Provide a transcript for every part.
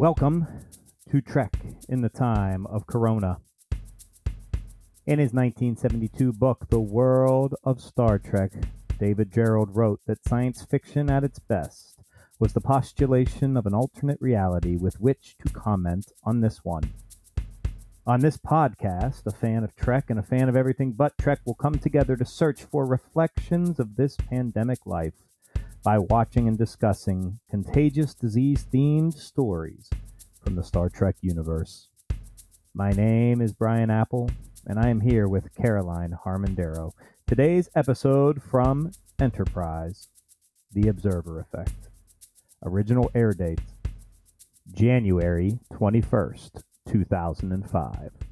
Welcome to Trek in the Time of Corona. In his 1972 book, The World of Star Trek, David Gerrold wrote that science fiction at its best was the postulation of an alternate reality with which to comment on this one. On this podcast, a fan of Trek and a fan of everything but Trek will come together to search for reflections of this pandemic life by watching and discussing contagious disease themed stories from the Star Trek universe. My name is Brian Apple, and I am here with Caroline Harmondero. Today's episode from Enterprise The Observer Effect. Original air date January 21st, 2005.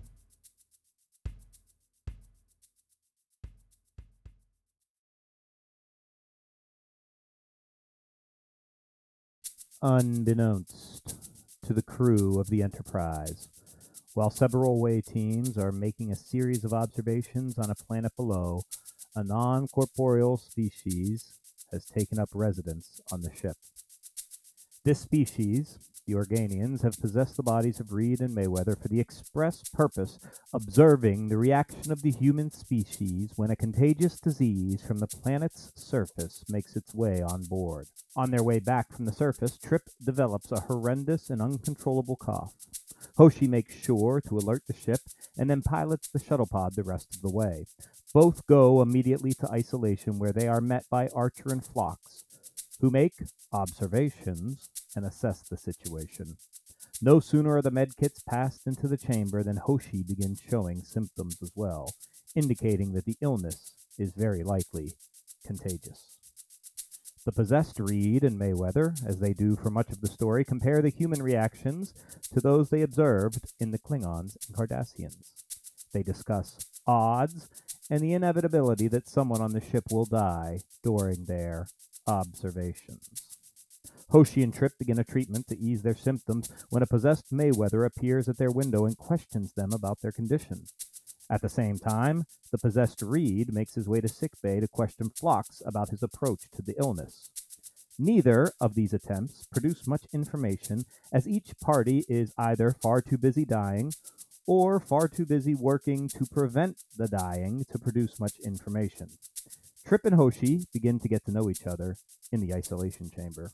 Unbeknownst to the crew of the Enterprise, while several away teams are making a series of observations on a planet below, a non corporeal species has taken up residence on the ship. This species, the Organians, have possessed the bodies of Reed and Mayweather for the express purpose of observing the reaction of the human species when a contagious disease from the planet's surface makes its way on board. On their way back from the surface, Trip develops a horrendous and uncontrollable cough. Hoshi makes sure to alert the ship and then pilots the shuttle pod the rest of the way. Both go immediately to isolation where they are met by Archer and Phlox, who make observations and assess the situation. No sooner are the medkits passed into the chamber than Hoshi begins showing symptoms as well, indicating that the illness is very likely contagious. The possessed Reed and Mayweather, as they do for much of the story, compare the human reactions to those they observed in the Klingons and Cardassians. They discuss odds and the inevitability that someone on the ship will die during their observations. Hoshi and Trip begin a treatment to ease their symptoms when a possessed Mayweather appears at their window and questions them about their condition. At the same time, the possessed Reed makes his way to sickbay to question Phlox about his approach to the illness. Neither of these attempts produce much information, as each party is either far too busy dying or far too busy working to prevent the dying to produce much information. Trip and Hoshi begin to get to know each other in the isolation chamber.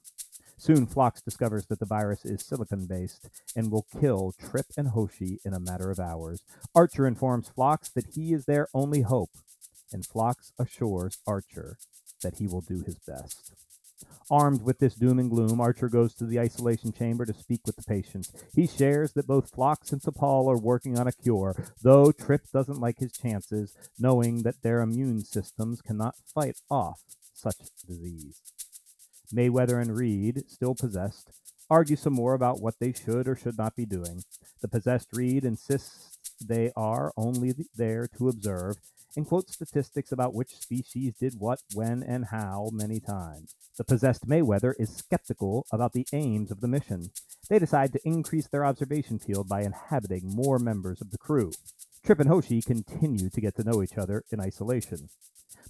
Soon, Phlox discovers that the virus is silicon based and will kill Trip and Hoshi in a matter of hours. Archer informs Phlox that he is their only hope, and Phlox assures Archer that he will do his best. Armed with this doom and gloom, Archer goes to the isolation chamber to speak with the patients. He shares that both Phlox and T'Pol are working on a cure, though Trip doesn't like his chances, knowing that their immune systems cannot fight off such disease. Mayweather and Reed, still possessed, argue some more about what they should or should not be doing. The possessed Reed insists they are only there to observe and quotes statistics about which species did what, when, and how many times. The possessed Mayweather is skeptical about the aims of the mission. They decide to increase their observation field by inhabiting more members of the crew. Trip and Hoshi continue to get to know each other in isolation,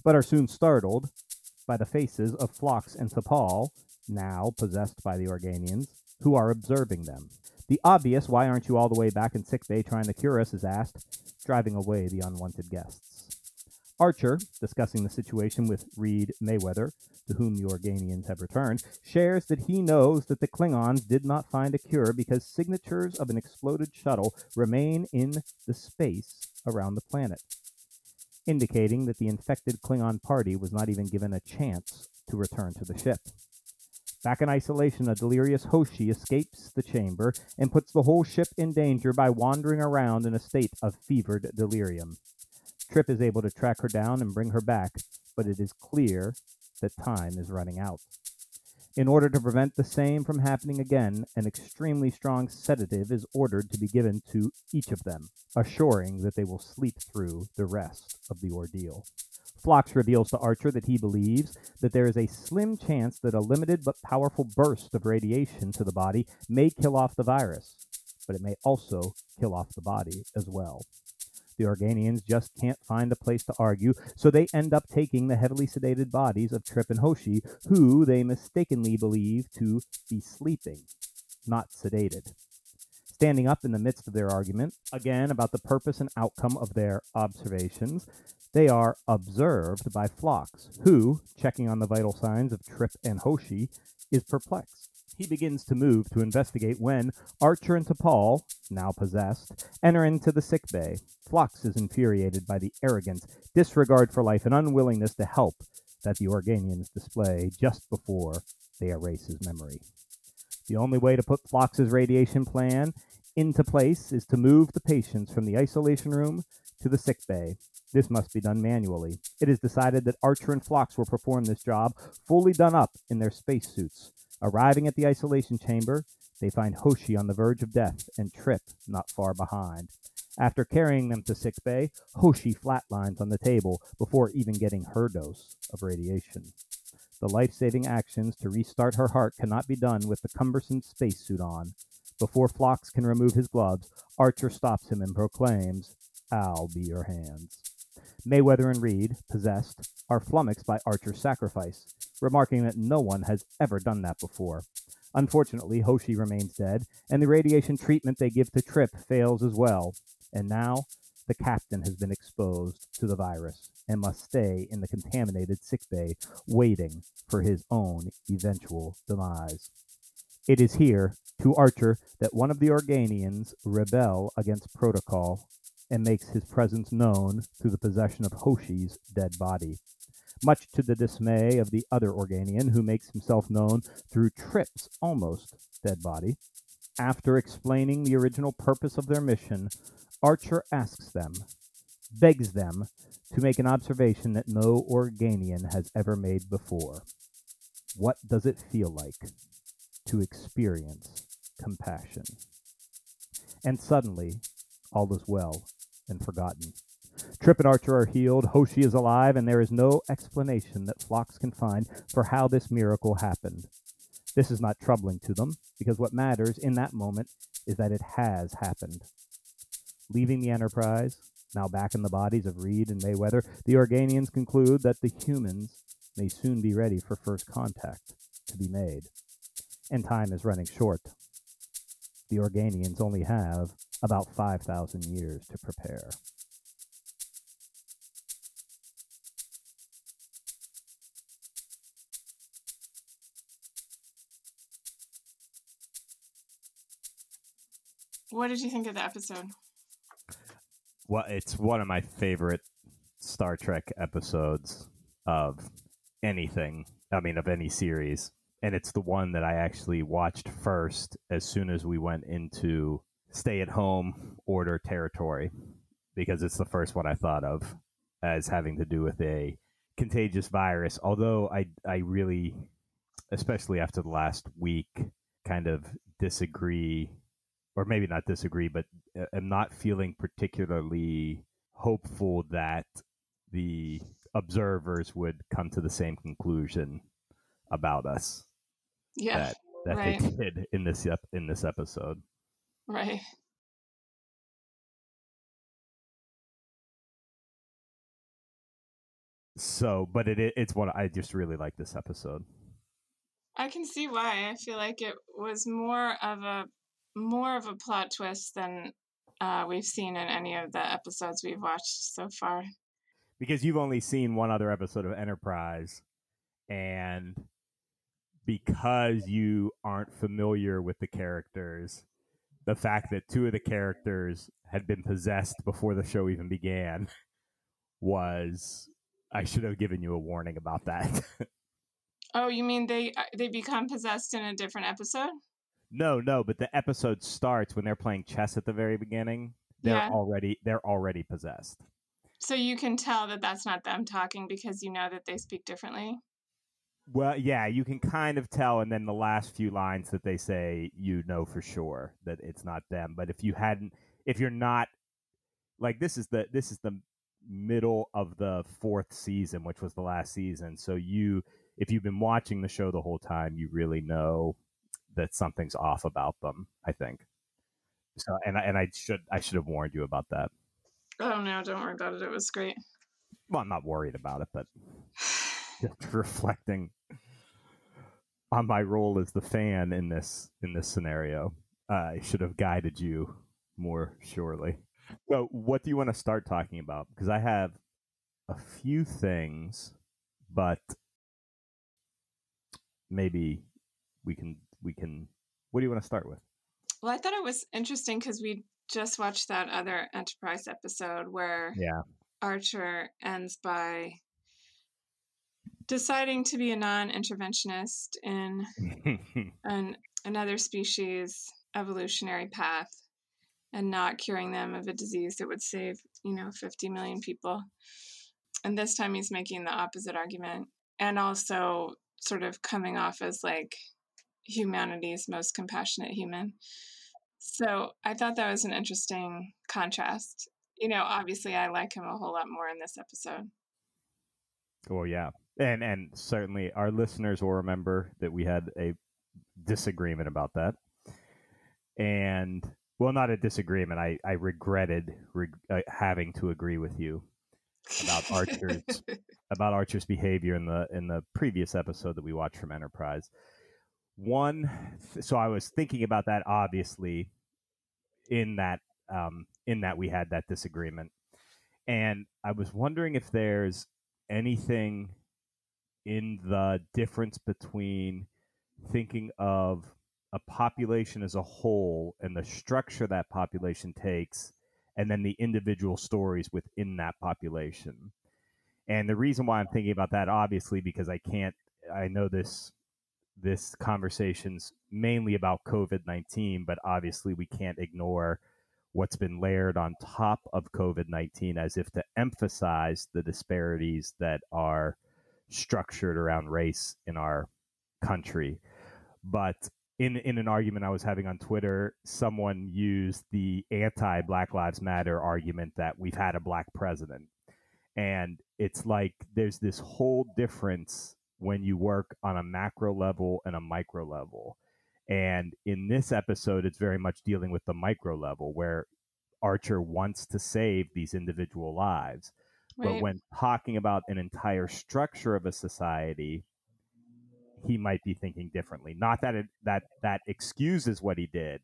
but are soon startled by the faces of Phlox and T'Pol, now possessed by the Organians, who are observing them. The obvious, why aren't you all the way back in sickbay trying to cure us, is asked, driving away the unwanted guests. Archer, discussing the situation with Reed Mayweather, to whom the Organians have returned, shares that he knows that the Klingons did not find a cure because signatures of an exploded shuttle remain in the space around the planet indicating that the infected Klingon party was not even given a chance to return to the ship. Back in isolation, a delirious Hoshi escapes the chamber and puts the whole ship in danger by wandering around in a state of fevered delirium. Trip is able to track her down and bring her back, but it is clear that time is running out. In order to prevent the same from happening again, an extremely strong sedative is ordered to be given to each of them, assuring that they will sleep through the rest of the ordeal. Phlox reveals to Archer that he believes that there is a slim chance that a limited but powerful burst of radiation to the body may kill off the virus, but it may also kill off the body as well. The Organians just can't find a place to argue, so they end up taking the heavily sedated bodies of Trip and Hoshi, who they mistakenly believe to be sleeping. not sedated. Standing up in the midst of their argument, again about the purpose and outcome of their observations, they are observed by Phlox, who, checking on the vital signs of Trip and Hoshi, is perplexed. He begins to move to investigate when Archer and T'Pol, now possessed, enter into the sick bay. Phlox is infuriated by the arrogance, disregard for life, and unwillingness to help that the Organians display just before they erase his memory. The only way to put Phlox's radiation plan into place is to move the patients from the isolation room to the sick bay. This must be done manually. It is decided that Archer and Phlox will perform this job fully done up in their spacesuits. Arriving at the isolation chamber, they find Hoshi on the verge of death and Trip not far behind. After carrying them to sick bay, Hoshi flatlines on the table before even getting her dose of radiation. The life saving actions to restart her heart cannot be done with the cumbersome spacesuit on. Before Phlox can remove his gloves, Archer stops him and proclaims, I'll be your hands. Mayweather and Reed, possessed, are flummoxed by Archer's sacrifice, remarking that no one has ever done that before. Unfortunately, Hoshi remains dead, and the radiation treatment they give to Trip fails as well. And now, the captain has been exposed to the virus and must stay in the contaminated sickbay, waiting for his own eventual demise. It is here, to Archer, that one of the Organians rebel against protocol and makes his presence known through the possession of Hoshi's dead body. Much to the dismay of the other Organian, who makes himself known through Trip's almost dead body. After explaining the original purpose of their mission, Archer asks them, begs them, to make an observation that no Organian has ever made before. What does it feel like to experience compassion? And suddenly, all is well and forgotten. Trip and Archer are healed, Hoshi is alive, and there is no explanation that Phlox can find for how this miracle happened. This is not troubling to them, because what matters in that moment is that it has happened. Leaving the Enterprise, now back in the bodies of Reed and Mayweather, the Organians conclude that the humans may soon be ready for first contact to be made. And time is running short. The Organians only have about 5,000 years to prepare. What did you think of the episode? Well, it's one of my favorite Star Trek episodes of anything. I mean, of any series. And it's the one that I actually watched first as soon as we went into stay at home order territory because it's the first one I thought of as having to do with a contagious virus. Although I I really, especially after the last week, kind of disagree, or maybe not disagree, but uh, am not feeling particularly hopeful that the observers would come to the same conclusion about us. Yeah, that, that right. they did in this in this episode. Right. So, but it it's what I just really like this episode. I can see why. I feel like it was more of a more of a plot twist than uh, we've seen in any of the episodes we've watched so far. Because you've only seen one other episode of Enterprise, and because you aren't familiar with the characters, the fact that two of the characters had been possessed before the show even began was I should have given you a warning about that. oh, you mean they uh, they become possessed in a different episode? No, no, but the episode starts when they're playing chess at the very beginning. They're yeah. already they're already possessed. So you can tell that that's not them talking because you know that they speak differently. Well, yeah, you can kind of tell, and then the last few lines that they say, you know for sure that it's not them. But if you hadn't, if you're not, like this is the this is the middle of the fourth season, which was the last season. So you, if you've been watching the show the whole time, you really know that something's off about them. I think. So, and I, and I should I should have warned you about that. Oh no, don't worry about it. It was great. Well, I'm not worried about it, but reflecting on my role as the fan in this in this scenario. I should have guided you more surely. So, what do you want to start talking about? Because I have a few things, but maybe we can we can. What do you want to start with? Well, I thought it was interesting because we just watched that other Enterprise episode where yeah. Archer ends by deciding to be a non-interventionist in an another species evolutionary path and not curing them of a disease that would save, you know, 50 million people. And this time he's making the opposite argument and also sort of coming off as like humanity's most compassionate human. So I thought that was an interesting contrast. You know, obviously I like him a whole lot more in this episode. Well, yeah. And and certainly our listeners will remember that we had a disagreement about that. And well, not a disagreement. I, I regretted reg- uh, having to agree with you about Archer's about Archer's behavior in the in the previous episode that we watched from Enterprise. One, so I was thinking about that obviously in that um, in that we had that disagreement, and I was wondering if there's anything in the difference between thinking of a population as a whole and the structure that population takes, and then the individual stories within that population. And the reason why I'm thinking about that, obviously, because I can't, I know this this conversation's mainly about COVID 19, but obviously we can't ignore what's been layered on top of COVID 19 as if to emphasize the disparities that are structured around race in our country. But in in an argument I was having on Twitter, someone used the anti Black Lives Matter argument that we've had a black president. And it's like there's this whole difference when you work on a macro level and a micro level. And in this episode, it's very much dealing with the micro level where Archer wants to save these individual lives. Right. But when talking about an entire structure of a society, he might be thinking differently. Not that it, that that excuses what he did,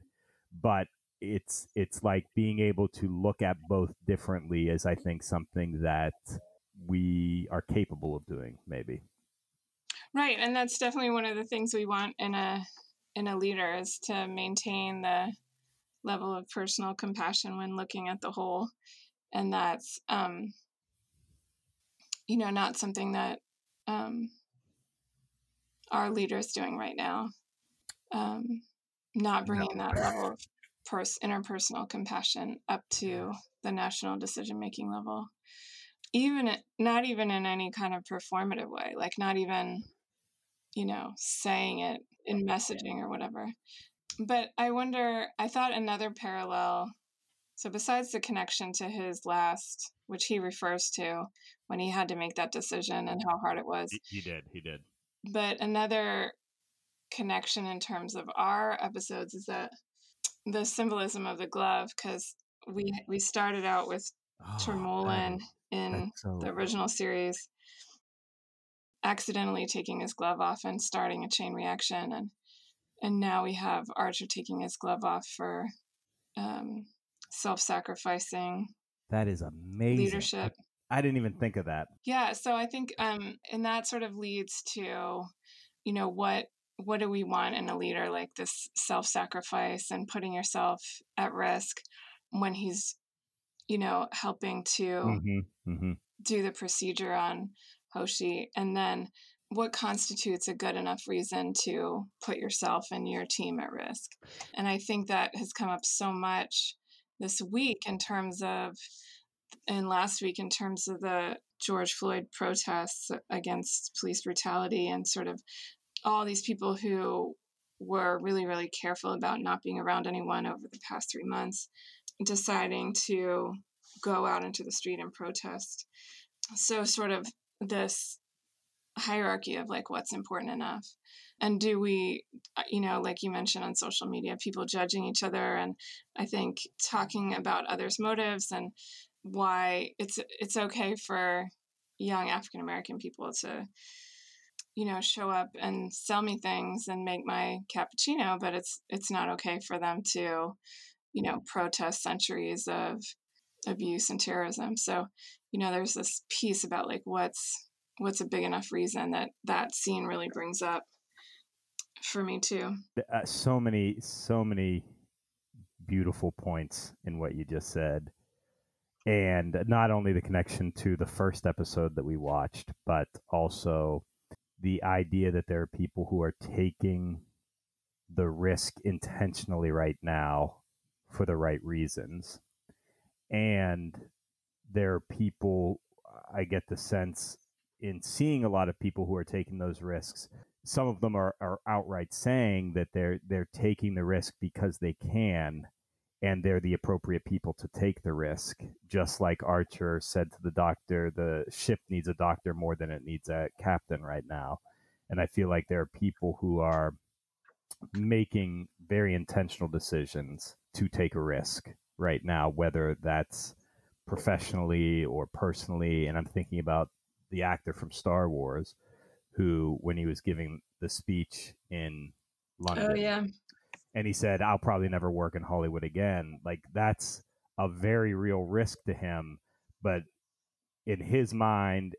but it's it's like being able to look at both differently is I think something that we are capable of doing maybe. Right, and that's definitely one of the things we want in a in a leader is to maintain the level of personal compassion when looking at the whole and that's um you know not something that um our leaders doing right now. Um, not bringing no. that level of pers- interpersonal compassion up to the national decision making level. Even not even in any kind of performative way, like not even, you know, saying it in messaging or whatever. But I wonder, I thought another parallel. So, besides the connection to his last, which he refers to when he had to make that decision and how hard it was. He, he did. He did but another connection in terms of our episodes is that the symbolism of the glove because we we started out with oh, Tormolen in so... the original series accidentally taking his glove off and starting a chain reaction and and now we have Archer taking his glove off for um, self-sacrificing that is amazing leadership I didn't even think of that. Yeah, so I think um and that sort of leads to you know what what do we want in a leader like this self-sacrifice and putting yourself at risk when he's you know helping to mm-hmm, mm-hmm. do the procedure on Hoshi and then what constitutes a good enough reason to put yourself and your team at risk. And I think that has come up so much this week in terms of and last week in terms of the George Floyd protests against police brutality and sort of all these people who were really, really careful about not being around anyone over the past three months, deciding to go out into the street and protest. So, sort of this hierarchy of like what's important enough. And do we, uh, you know, like you mentioned on social media, people judging each other, and I think talking about others' motives and why it's it's okay for young African American people to you know, show up and sell me things and make my cappuccino, but it's it's not okay for them to, you know, protest centuries of abuse and terrorism. So, you know, there's this piece about like what's what's a big enough reason that that scene really brings up for me too. Uh, so many, so many beautiful points in what you just said. And not only the connection to the first episode that we watched, but also the idea that there are people who are taking the risk intentionally right now for the right reasons. And there are people, I get the sense in seeing a lot of people who are taking those risks. Some of them are, are outright saying that they're they're taking the risk because they can, and they're the appropriate people to take the risk. Just like Archer said to the doctor, the ship needs a doctor more than it needs a captain right now. And I feel like there are people who are making very intentional decisions to take a risk right now, whether that's professionally or personally. And I'm thinking about the actor from Star Wars who, when he was giving the speech in oh, London, oh, yeah and he said, "I'll probably never work in Hollywood again." Like that's a very real risk to him, but in his mind,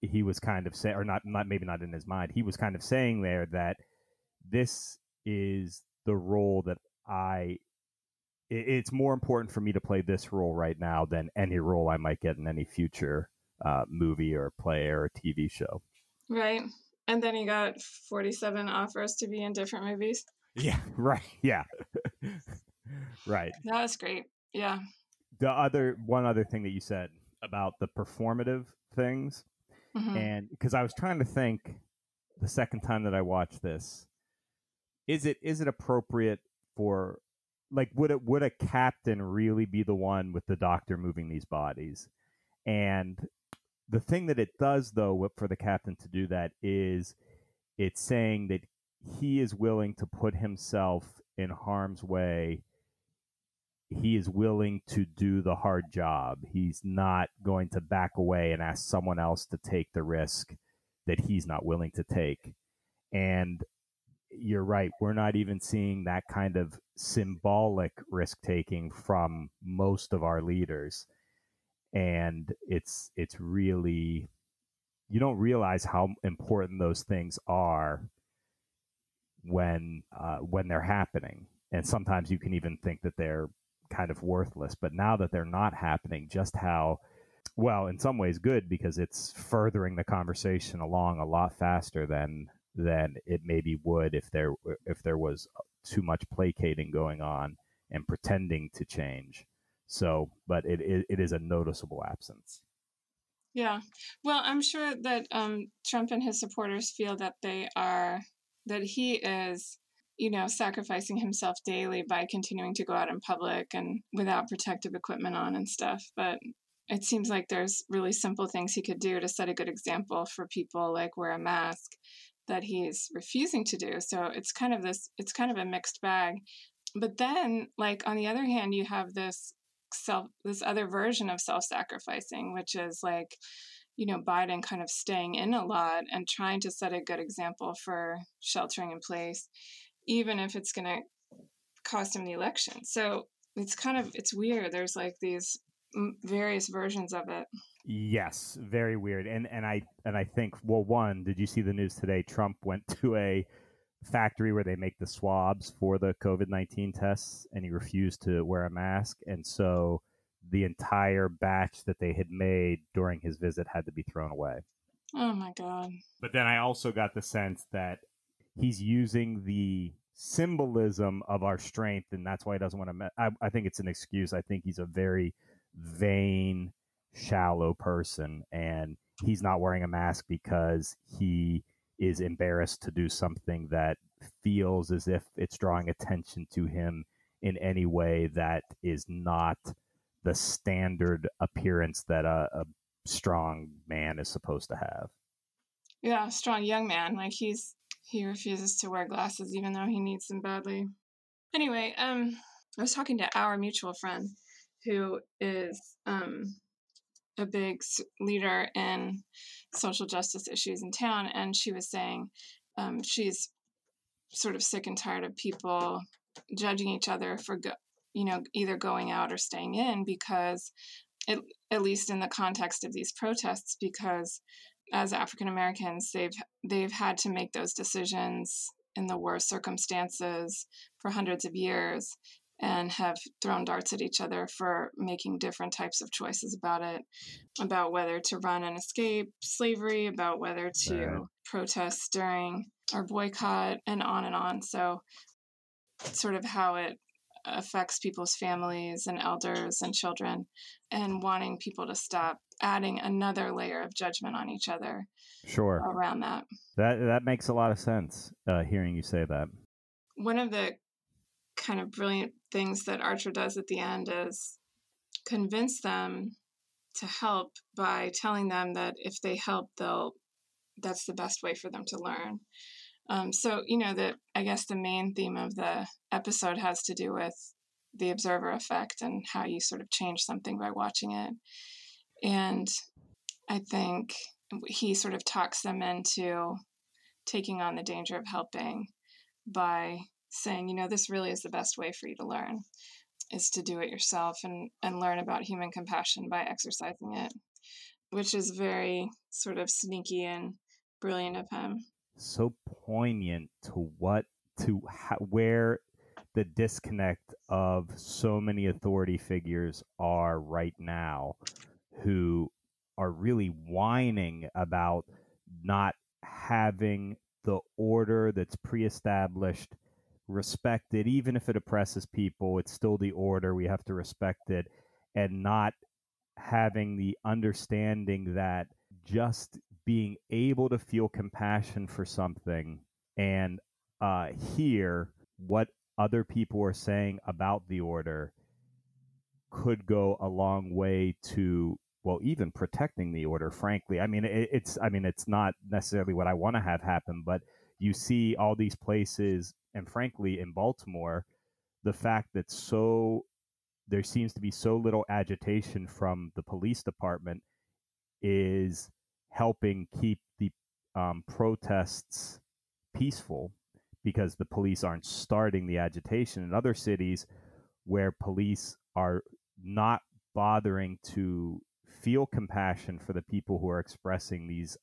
he was kind of saying, or not, not maybe not in his mind, he was kind of saying there that this is the role that I. It's more important for me to play this role right now than any role I might get in any future uh, movie or play or TV show. Right. And then he got 47 offers to be in different movies. Yeah, right. Yeah. right. That was great. Yeah. The other one other thing that you said about the performative things mm-hmm. and because I was trying to think the second time that I watched this is it is it appropriate for like would it would a captain really be the one with the doctor moving these bodies and the thing that it does though for the captain to do that is it's saying that he is willing to put himself in harm's way. He is willing to do the hard job. He's not going to back away and ask someone else to take the risk that he's not willing to take. And you're right, we're not even seeing that kind of symbolic risk taking from most of our leaders. And it's it's really you don't realize how important those things are when uh, when they're happening. And sometimes you can even think that they're kind of worthless. But now that they're not happening, just how well, in some ways, good because it's furthering the conversation along a lot faster than than it maybe would if there if there was too much placating going on and pretending to change. So, but it, it, it is a noticeable absence. Yeah. Well, I'm sure that um, Trump and his supporters feel that they are that he is you know sacrificing himself daily by continuing to go out in public and without protective equipment on and stuff but it seems like there's really simple things he could do to set a good example for people like wear a mask that he's refusing to do so it's kind of this it's kind of a mixed bag but then like on the other hand you have this self this other version of self-sacrificing which is like you know, Biden kind of staying in a lot and trying to set a good example for sheltering in place, even if it's going to cost him the election. So it's kind of it's weird. There's like these various versions of it. Yes, very weird. And and I and I think well, one, did you see the news today? Trump went to a factory where they make the swabs for the COVID nineteen tests, and he refused to wear a mask, and so the entire batch that they had made during his visit had to be thrown away. Oh my god. But then I also got the sense that he's using the symbolism of our strength and that's why he doesn't want to me- I, I think it's an excuse. I think he's a very vain, shallow person and he's not wearing a mask because he is embarrassed to do something that feels as if it's drawing attention to him in any way that is not the standard appearance that a, a strong man is supposed to have. Yeah, strong young man. Like he's he refuses to wear glasses even though he needs them badly. Anyway, um I was talking to our mutual friend who is um a big leader in social justice issues in town, and she was saying um, she's sort of sick and tired of people judging each other for go- you know either going out or staying in because it, at least in the context of these protests because as African Americans they've they've had to make those decisions in the worst circumstances for hundreds of years and have thrown darts at each other for making different types of choices about it about whether to run and escape slavery about whether to right. protest during or boycott and on and on. So sort of how it affects people's families and elders and children and wanting people to stop adding another layer of judgment on each other sure. around that. That that makes a lot of sense uh, hearing you say that. One of the kind of brilliant things that archer does at the end is convince them to help by telling them that if they help they'll that's the best way for them to learn um, so, you know, that I guess the main theme of the episode has to do with the observer effect and how you sort of change something by watching it. And I think he sort of talks them into taking on the danger of helping by saying, you know, this really is the best way for you to learn is to do it yourself and, and learn about human compassion by exercising it, which is very sort of sneaky and brilliant of him. So poignant to what to where the disconnect of so many authority figures are right now who are really whining about not having the order that's pre-established respected even if it oppresses people it's still the order. We have to respect it. And not having the understanding that just being able to feel compassion for something and uh, hear what other people are saying about the order could go a long way to well even protecting the order frankly. I mean it, it's i mean it's not necessarily what i want to have happen but you see all these places and frankly in baltimore the fact that so there seems to be so little agitation from the police department is helping keep the um, protests peaceful because the police aren't starting the agitation in other cities where police are not bothering to feel compassion for the people who are expressing these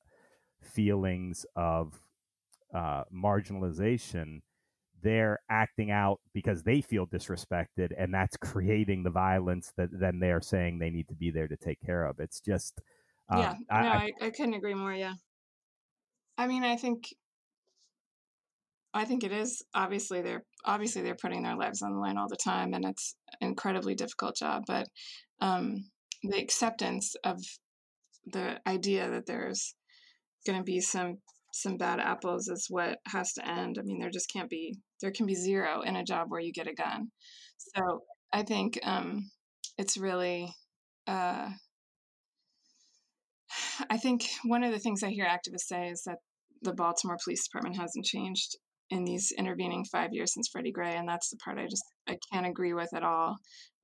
feelings of uh, marginalization they're acting out because they feel disrespected and that's creating the violence that then they're saying they need to be there to take care of it's just uh, yeah, I, no, I, I couldn't agree more. Yeah, I mean, I think, I think it is obviously they're obviously they're putting their lives on the line all the time, and it's an incredibly difficult job. But um, the acceptance of the idea that there's going to be some some bad apples is what has to end. I mean, there just can't be there can be zero in a job where you get a gun. So I think um, it's really uh, I think one of the things I hear activists say is that the Baltimore Police Department hasn't changed in these intervening five years since Freddie Gray, and that's the part I just I can't agree with at all.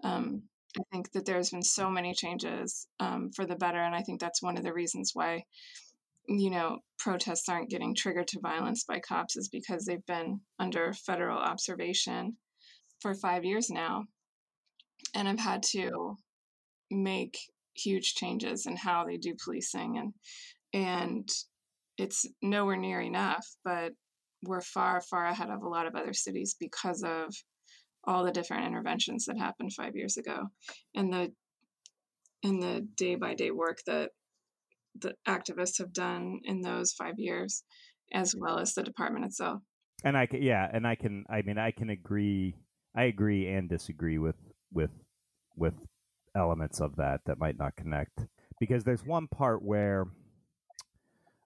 Um, I think that there's been so many changes um, for the better, and I think that's one of the reasons why you know protests aren't getting triggered to violence by cops is because they've been under federal observation for five years now, and I've had to make huge changes in how they do policing and and it's nowhere near enough but we're far far ahead of a lot of other cities because of all the different interventions that happened five years ago. And the and the day by day work that the activists have done in those five years as well as the department itself and i can yeah and i can i mean i can agree i agree and disagree with with with elements of that that might not connect because there's one part where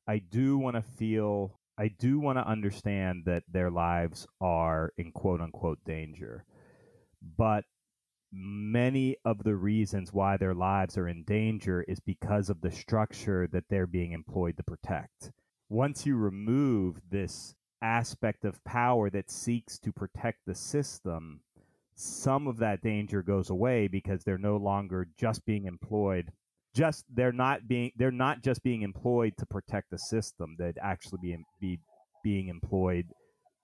I do want to feel I do want to understand that their lives are in quote unquote danger. But many of the reasons why their lives are in danger is because of the structure that they're being employed to protect. Once you remove this aspect of power that seeks to protect the system, some of that danger goes away because they're no longer just being employed just they're not being they're not just being employed to protect the system they'd actually be, be being employed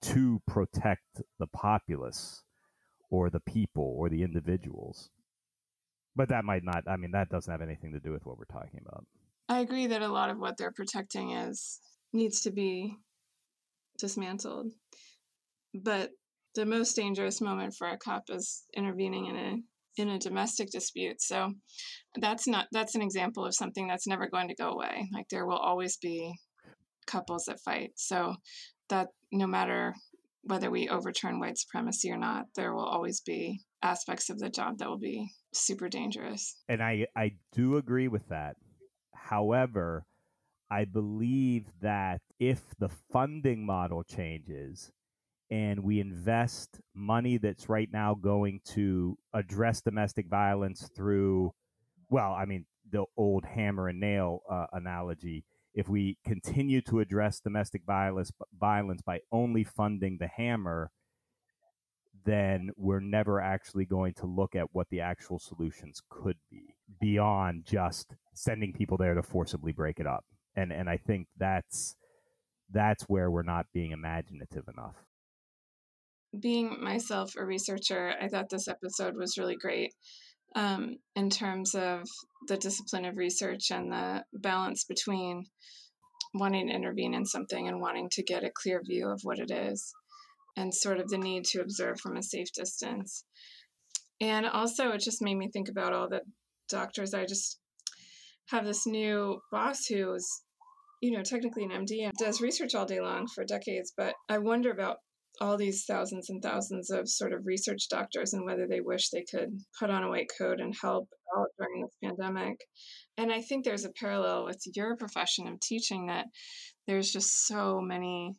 to protect the populace or the people or the individuals but that might not i mean that doesn't have anything to do with what we're talking about i agree that a lot of what they're protecting is needs to be dismantled but the most dangerous moment for a cop is intervening in a in a domestic dispute. So that's not that's an example of something that's never going to go away. Like there will always be couples that fight. So that no matter whether we overturn white supremacy or not, there will always be aspects of the job that will be super dangerous. And I I do agree with that. However, I believe that if the funding model changes, and we invest money that's right now going to address domestic violence through, well, I mean, the old hammer and nail uh, analogy. If we continue to address domestic violence, violence by only funding the hammer, then we're never actually going to look at what the actual solutions could be beyond just sending people there to forcibly break it up. And and I think that's that's where we're not being imaginative enough being myself a researcher, I thought this episode was really great um, in terms of the discipline of research and the balance between wanting to intervene in something and wanting to get a clear view of what it is, and sort of the need to observe from a safe distance. And also, it just made me think about all the doctors. I just have this new boss who's, you know, technically an MD and does research all day long for decades, but I wonder about all these thousands and thousands of sort of research doctors and whether they wish they could put on a white coat and help out during this pandemic. And I think there's a parallel with your profession of teaching that there's just so many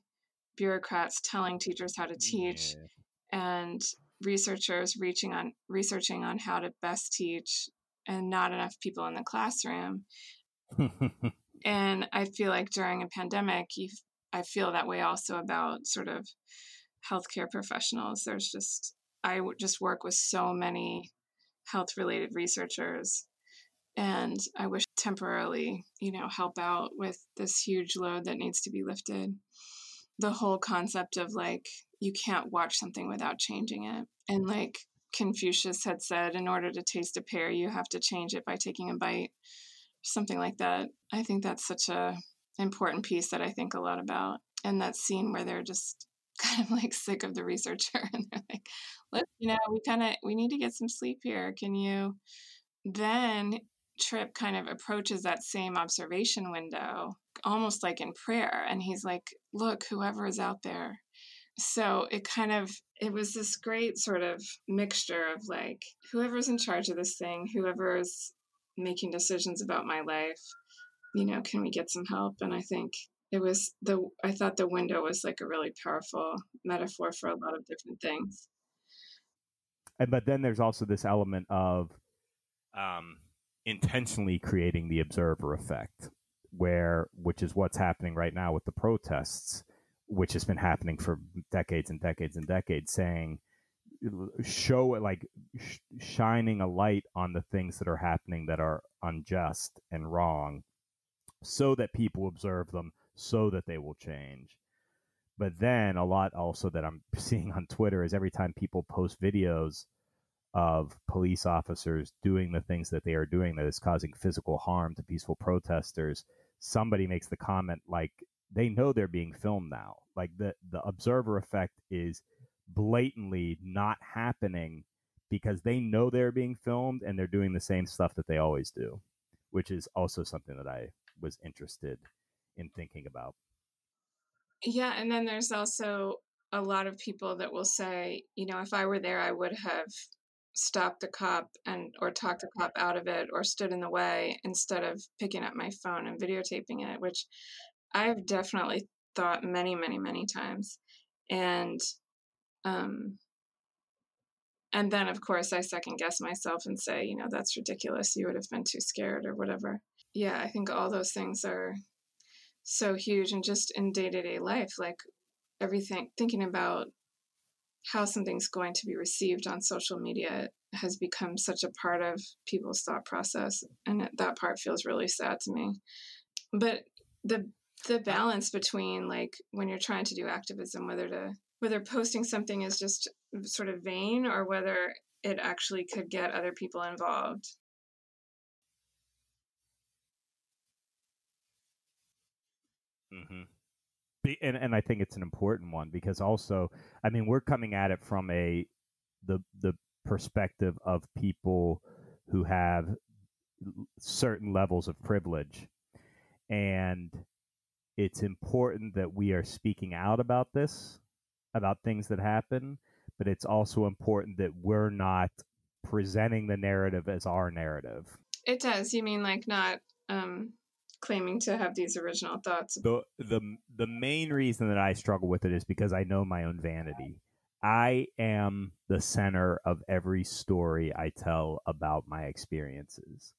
bureaucrats telling teachers how to teach yeah. and researchers reaching on researching on how to best teach and not enough people in the classroom. and I feel like during a pandemic, you I feel that way also about sort of healthcare professionals. There's just, I just work with so many health related researchers. And I wish temporarily, you know, help out with this huge load that needs to be lifted. The whole concept of like, you can't watch something without changing it. And like Confucius had said, in order to taste a pear, you have to change it by taking a bite, something like that. I think that's such a important piece that I think a lot about. And that scene where they're just kind of like sick of the researcher and they're like let you know we kind of we need to get some sleep here. Can you then trip kind of approaches that same observation window almost like in prayer and he's like look whoever is out there. So it kind of it was this great sort of mixture of like whoever's in charge of this thing whoever's making decisions about my life you know can we get some help? And i think it was the i thought the window was like a really powerful metaphor for a lot of different things. And but then there's also this element of um, intentionally creating the observer effect where which is what's happening right now with the protests which has been happening for decades and decades and decades saying show it like sh- shining a light on the things that are happening that are unjust and wrong so that people observe them so that they will change. But then a lot also that I'm seeing on Twitter is every time people post videos of police officers doing the things that they are doing that is causing physical harm to peaceful protesters, somebody makes the comment like they know they're being filmed now. Like the the observer effect is blatantly not happening because they know they're being filmed and they're doing the same stuff that they always do, which is also something that I was interested in thinking about. Yeah, and then there's also a lot of people that will say, you know, if I were there, I would have stopped the cop and or talked the cop out of it or stood in the way instead of picking up my phone and videotaping it, which I've definitely thought many, many, many times. And um and then of course I second guess myself and say, you know, that's ridiculous. You would have been too scared or whatever. Yeah, I think all those things are so huge and just in day-to-day life like everything thinking about how something's going to be received on social media has become such a part of people's thought process and that part feels really sad to me. But the the balance between like when you're trying to do activism whether to whether posting something is just sort of vain or whether it actually could get other people involved mm-hmm. and and I think it's an important one because also I mean we're coming at it from a the the perspective of people who have certain levels of privilege. And it's important that we are speaking out about this, about things that happen, but it's also important that we're not presenting the narrative as our narrative. It does. You mean like not um, claiming to have these original thoughts? The the the main reason that I struggle with it is because I know my own vanity. I am the center of every story I tell about my experiences.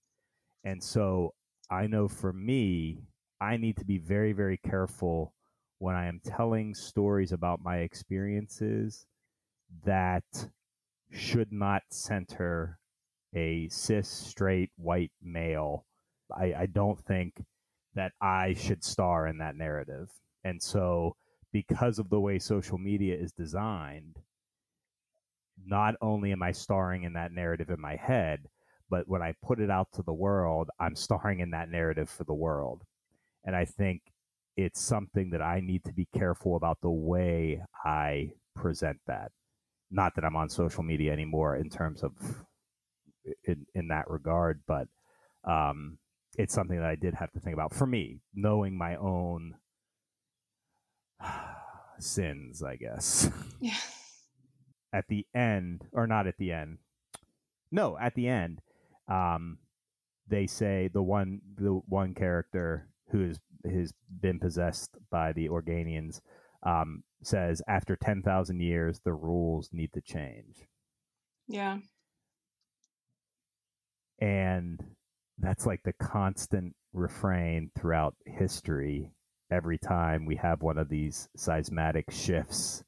And so I know for me, I need to be very, very careful when I am telling stories about my experiences that should not center a cis, straight, white male. I, I don't think that I should star in that narrative. And so because of the way social media is designed, not only am I starring in that narrative in my head, but when I put it out to the world, I'm starring in that narrative for the world. And I think it's something that I need to be careful about the way I present that. Not that I'm on social media anymore in terms of in, in that regard, but um, it's something that I did have to think about for me, knowing my own sins, I guess. Yeah. At the end, or not at the end. No, at the end, um, they say the one the one character who has has been possessed by the Organians um, says after ten thousand years the rules need to change. Yeah. And that's like the constant refrain throughout history every time we have one of these seismatic shifts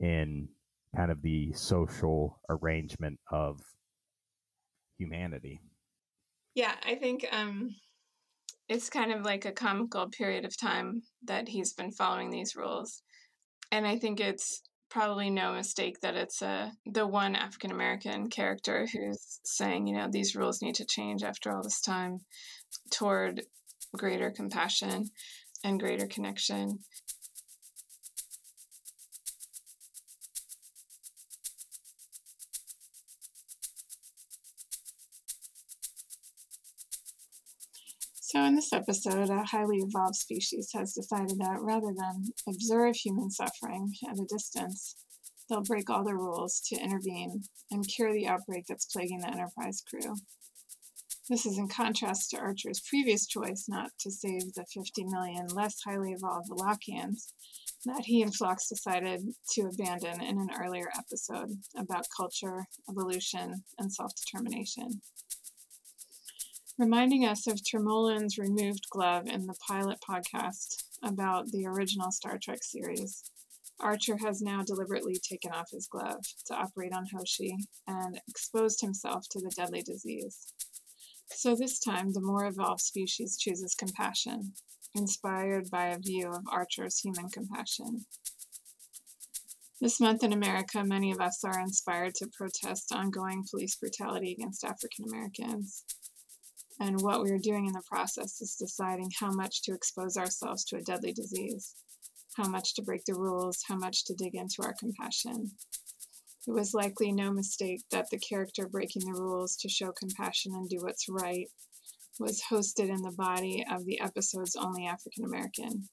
in kind of the social arrangement of humanity. Yeah, I think um, it's kind of like a comical period of time that he's been following these rules. And I think it's probably no mistake that it's a uh, the one African American character who's saying, you know, these rules need to change after all this time toward greater compassion and greater connection. So, in this episode, a highly evolved species has decided that rather than observe human suffering at a distance, they'll break all the rules to intervene and cure the outbreak that's plaguing the Enterprise crew. This is in contrast to Archer's previous choice not to save the 50 million less highly evolved Valakians that he and Phlox decided to abandon in an earlier episode about culture, evolution, and self determination. Reminding us of Tormolen's removed glove in the pilot podcast about the original Star Trek series, Archer has now deliberately taken off his glove to operate on Hoshi and exposed himself to the deadly disease. So this time, the more evolved species chooses compassion, inspired by a view of Archer's human compassion. This month in America, many of us are inspired to protest ongoing police brutality against African Americans. And what we are doing in the process is deciding how much to expose ourselves to a deadly disease, how much to break the rules, how much to dig into our compassion. It was likely no mistake that the character breaking the rules to show compassion and do what's right was hosted in the body of the episode's only African American,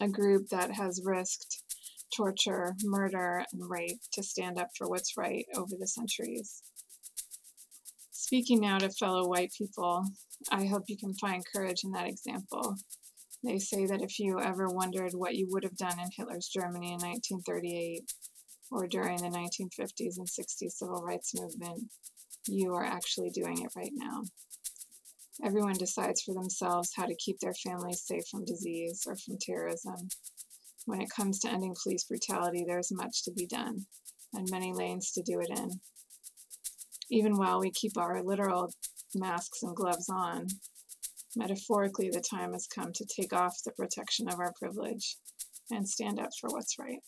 a group that has risked torture, murder, and rape to stand up for what's right over the centuries. Speaking now to fellow white people, I hope you can find courage in that example. They say that if you ever wondered what you would have done in Hitler's Germany in 1938, or during the 1950s and 60s civil rights movement, you are actually doing it right now. Everyone decides for themselves how to keep their families safe from disease or from terrorism. When it comes to ending police brutality, there's much to be done and many lanes to do it in. Even while we keep our literal masks and gloves on, metaphorically, the time has come to take off the protection of our privilege and stand up for what's right.